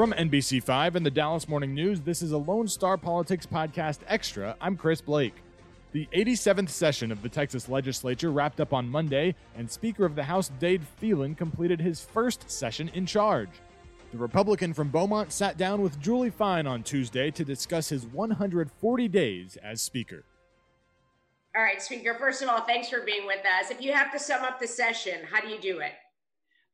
From NBC5 and the Dallas Morning News, this is a Lone Star Politics Podcast Extra. I'm Chris Blake. The 87th session of the Texas legislature wrapped up on Monday, and Speaker of the House Dade Phelan completed his first session in charge. The Republican from Beaumont sat down with Julie Fine on Tuesday to discuss his 140 days as Speaker. All right, Speaker, first of all, thanks for being with us. If you have to sum up the session, how do you do it?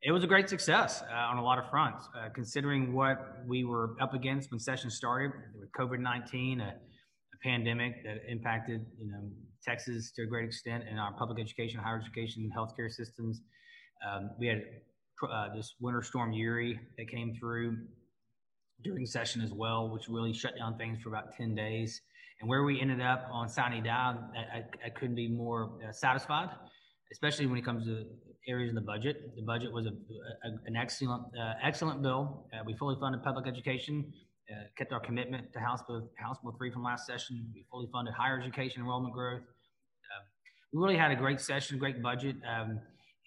It was a great success uh, on a lot of fronts, uh, considering what we were up against when session started with COVID 19, a, a, pandemic that impacted you know, Texas to a great extent and our public education, higher education, healthcare systems. Um, we had uh, this winter storm Uri that came through during session as well, which really shut down things for about 10 days. And where we ended up on Sine Die, I, I, I, couldn't be more uh, satisfied, especially when it comes to areas in the budget. The budget was a, a an excellent, uh, excellent bill. Uh, we fully funded public education, uh, kept our commitment to House Bill, House Bill 3 from last session. We fully funded higher education enrollment growth. Uh, we really had a great session, great budget. Um,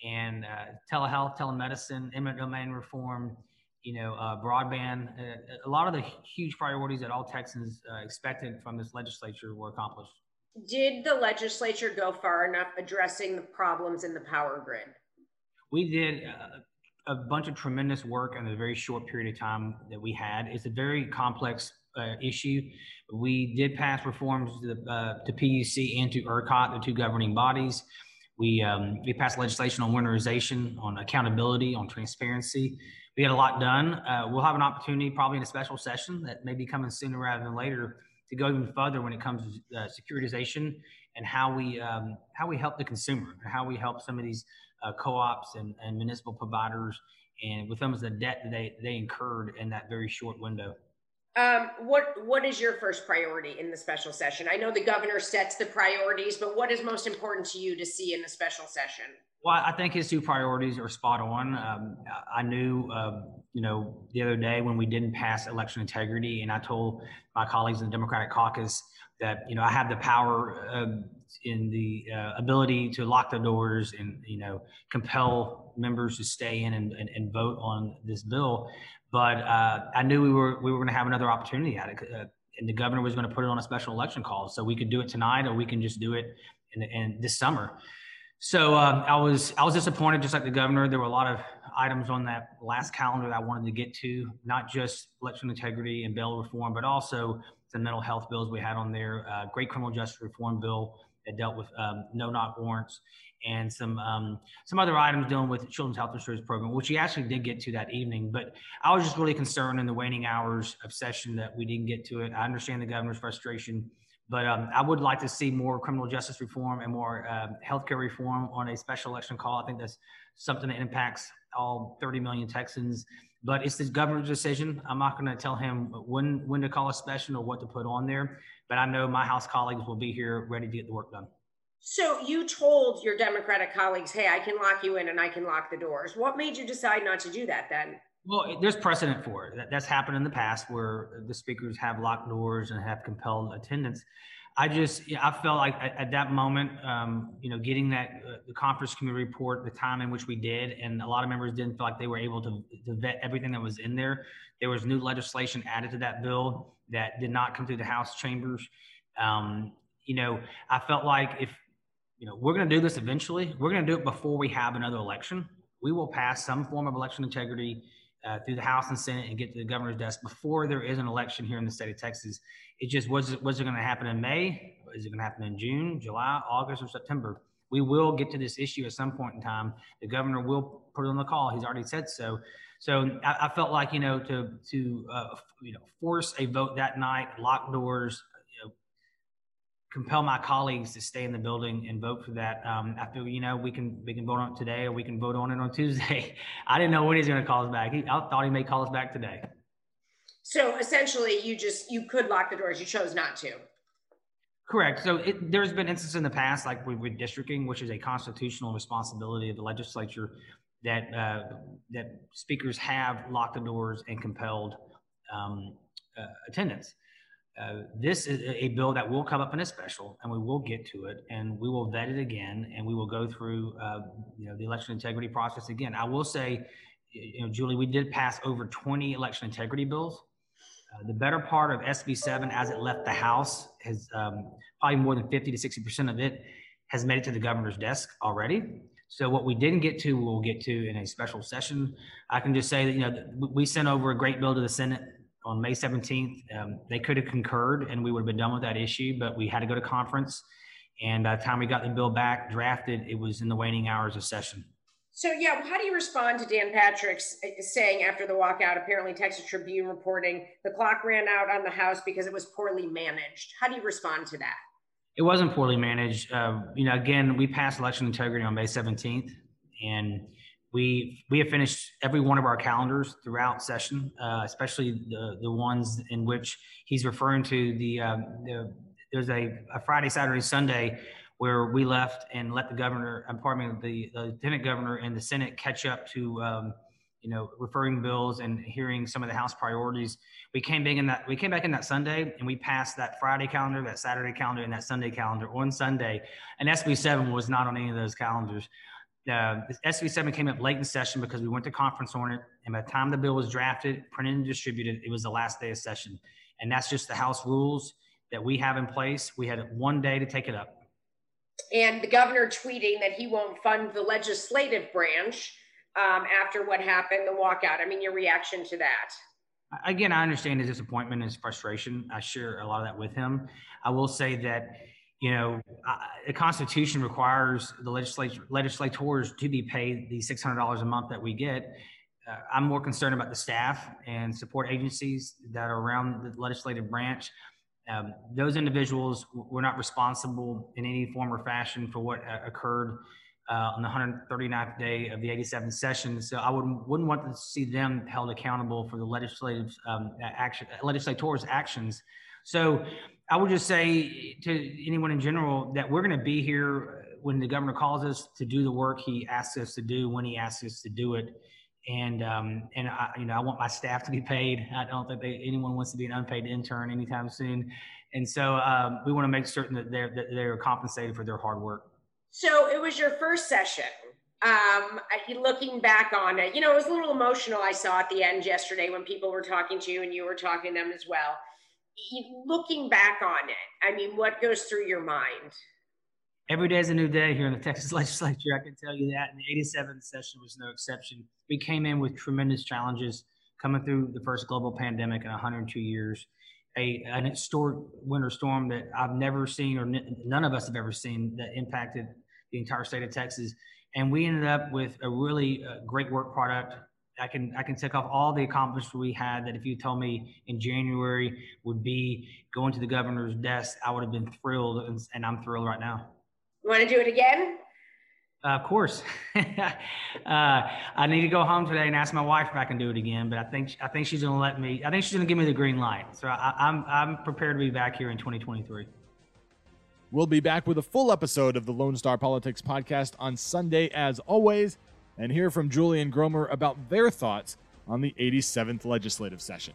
and uh, telehealth, telemedicine, eminent domain reform, you know, uh, broadband. A lot of the huge priorities that all Texans expected from this legislature were accomplished. Did the legislature go far enough addressing the problems in the power grid? We did uh, a bunch of tremendous work in a very short period of time that we had. It's a very complex uh, issue. We did pass reforms to, the, to PUC and to ERCOT, the two governing bodies. We, um, we passed legislation on winterization, on accountability, on transparency. We had a lot done. Uh, we'll have an opportunity probably in a special session that may be coming sooner rather than later to go even further when it comes to uh, securitization and how we, um, how we help the consumer, how we help some of these uh, co-ops and, and municipal providers and with them as the debt that they, they incurred in that very short window. Um, what what is your first priority in the special session? I know the governor sets the priorities, but what is most important to you to see in the special session? Well, I think his two priorities are spot on. Um, I knew, uh, you know, the other day when we didn't pass election integrity, and I told my colleagues in the Democratic caucus that you know I have the power uh, in the uh, ability to lock the doors and you know compel members to stay in and, and, and vote on this bill. But uh, I knew we were we were going to have another opportunity at it, uh, and the governor was going to put it on a special election call, so we could do it tonight, or we can just do it in, in this summer. So um, I was I was disappointed, just like the governor. There were a lot of items on that last calendar that I wanted to get to, not just election integrity and bail reform, but also the mental health bills we had on there. Uh, great criminal justice reform bill that dealt with um, no knock warrants and some um, some other items dealing with Children's Health Insurance Program, which he actually did get to that evening. But I was just really concerned in the waning hours of session that we didn't get to it. I understand the governor's frustration, but um, I would like to see more criminal justice reform and more um, healthcare reform on a special election call. I think that's something that impacts all 30 million Texans. But it's the governor's decision. I'm not going to tell him when when to call a special or what to put on there. But I know my House colleagues will be here ready to get the work done. So you told your Democratic colleagues, "Hey, I can lock you in and I can lock the doors." What made you decide not to do that then? Well, there's precedent for it. That's happened in the past where the speakers have locked doors and have compelled attendance. I just, I felt like at, at that moment, um, you know, getting that uh, the conference committee report, the time in which we did, and a lot of members didn't feel like they were able to, to vet everything that was in there. There was new legislation added to that bill that did not come through the House chambers. Um, you know, I felt like if you know, we're going to do this eventually. We're going to do it before we have another election. We will pass some form of election integrity uh, through the House and Senate and get to the governor's desk before there is an election here in the state of Texas. It just was was it going to happen in May? Is it going to happen in June, July, August, or September? We will get to this issue at some point in time. The governor will put it on the call. He's already said so. So I, I felt like you know to to uh, you know force a vote that night, lock doors, compel my colleagues to stay in the building and vote for that. Um, I feel, you know, we can we can vote on it today or we can vote on it on Tuesday. I didn't know when he's going to call us back. He, I thought he may call us back today. So essentially, you just you could lock the doors. You chose not to. Correct. So it, there's been instances in the past, like with redistricting, which is a constitutional responsibility of the legislature, that uh, that speakers have locked the doors and compelled um, uh, attendance. Uh, this is a bill that will come up in a special, and we will get to it, and we will vet it again, and we will go through, uh, you know, the election integrity process again. I will say, you know, Julie, we did pass over 20 election integrity bills. Uh, the better part of SB 7, as it left the House, has um, probably more than 50 to 60% of it has made it to the governor's desk already. So what we didn't get to, we'll get to in a special session. I can just say that, you know, we sent over a great bill to the Senate on May 17th. Um, they could have concurred and we would have been done with that issue, but we had to go to conference. And by the time we got the bill back drafted, it was in the waning hours of session. So, yeah, how do you respond to Dan Patrick's uh, saying after the walkout, apparently Texas Tribune reporting the clock ran out on the House because it was poorly managed? How do you respond to that? It wasn't poorly managed. Uh, you know, again, we passed election integrity on May 17th, and we we have finished every one of our calendars throughout session, uh, especially the the ones in which he's referring to the, um, the there's a, a Friday, Saturday, Sunday where we left and let the governor, pardon me, the, the lieutenant governor and the Senate catch up to, um, you know, referring bills and hearing some of the House priorities. We came back in that we came back in that Sunday and we passed that Friday calendar, that Saturday calendar, and that Sunday calendar on Sunday. And SB seven was not on any of those calendars. Uh, SB seven came up late in session because we went to conference on it, and by the time the bill was drafted, printed, and distributed, it was the last day of session. And that's just the House rules that we have in place. We had one day to take it up and the governor tweeting that he won't fund the legislative branch um, after what happened, the walkout. I mean, your reaction to that? Again, I understand his disappointment, and his frustration. I share a lot of that with him. I will say that, you know, the Constitution requires the legislature, legislators to be paid the $600 a month that we get. Uh, I'm more concerned about the staff and support agencies that are around the legislative branch. Um, those individuals were not responsible in any form or fashion for what uh, occurred uh, on the 139th day of the 87th session. So I wouldn't, wouldn't want to see them held accountable for the legislative um, action, legislators' actions. So I would just say to anyone in general that we're going to be here when the governor calls us to do the work he asks us to do when he asks us to do it and um, and I, you know, I want my staff to be paid. I don't think they, anyone wants to be an unpaid intern anytime soon, and so um, we want to make certain that they're that they're compensated for their hard work. So it was your first session. Um, looking back on it, you know, it was a little emotional. I saw at the end yesterday when people were talking to you and you were talking to them as well. Looking back on it, I mean, what goes through your mind? every day is a new day here in the Texas legislature. I can tell you that. And the 87th session was no exception. We came in with tremendous challenges coming through the first global pandemic in 102 years. A, an historic winter storm that I've never seen, or n- none of us have ever seen, that impacted the entire state of Texas. And we ended up with a really uh, great work product. I can I can tick off all the accomplishments we had. That if you told me in January would be going to the governor's desk, I would have been thrilled, and, and I'm thrilled right now. You want to do it again? Uh, of course. uh, I need to go home today and ask my wife if I can do it again, but I think I think she's going to let me. I think she's going to give me the green light. So I, I'm I'm prepared to be back here in 2023. We'll be back with a full episode of the Lone Star Politics podcast on Sunday, as always, and hear from Julie and Gromer about their thoughts on the 87th legislative session.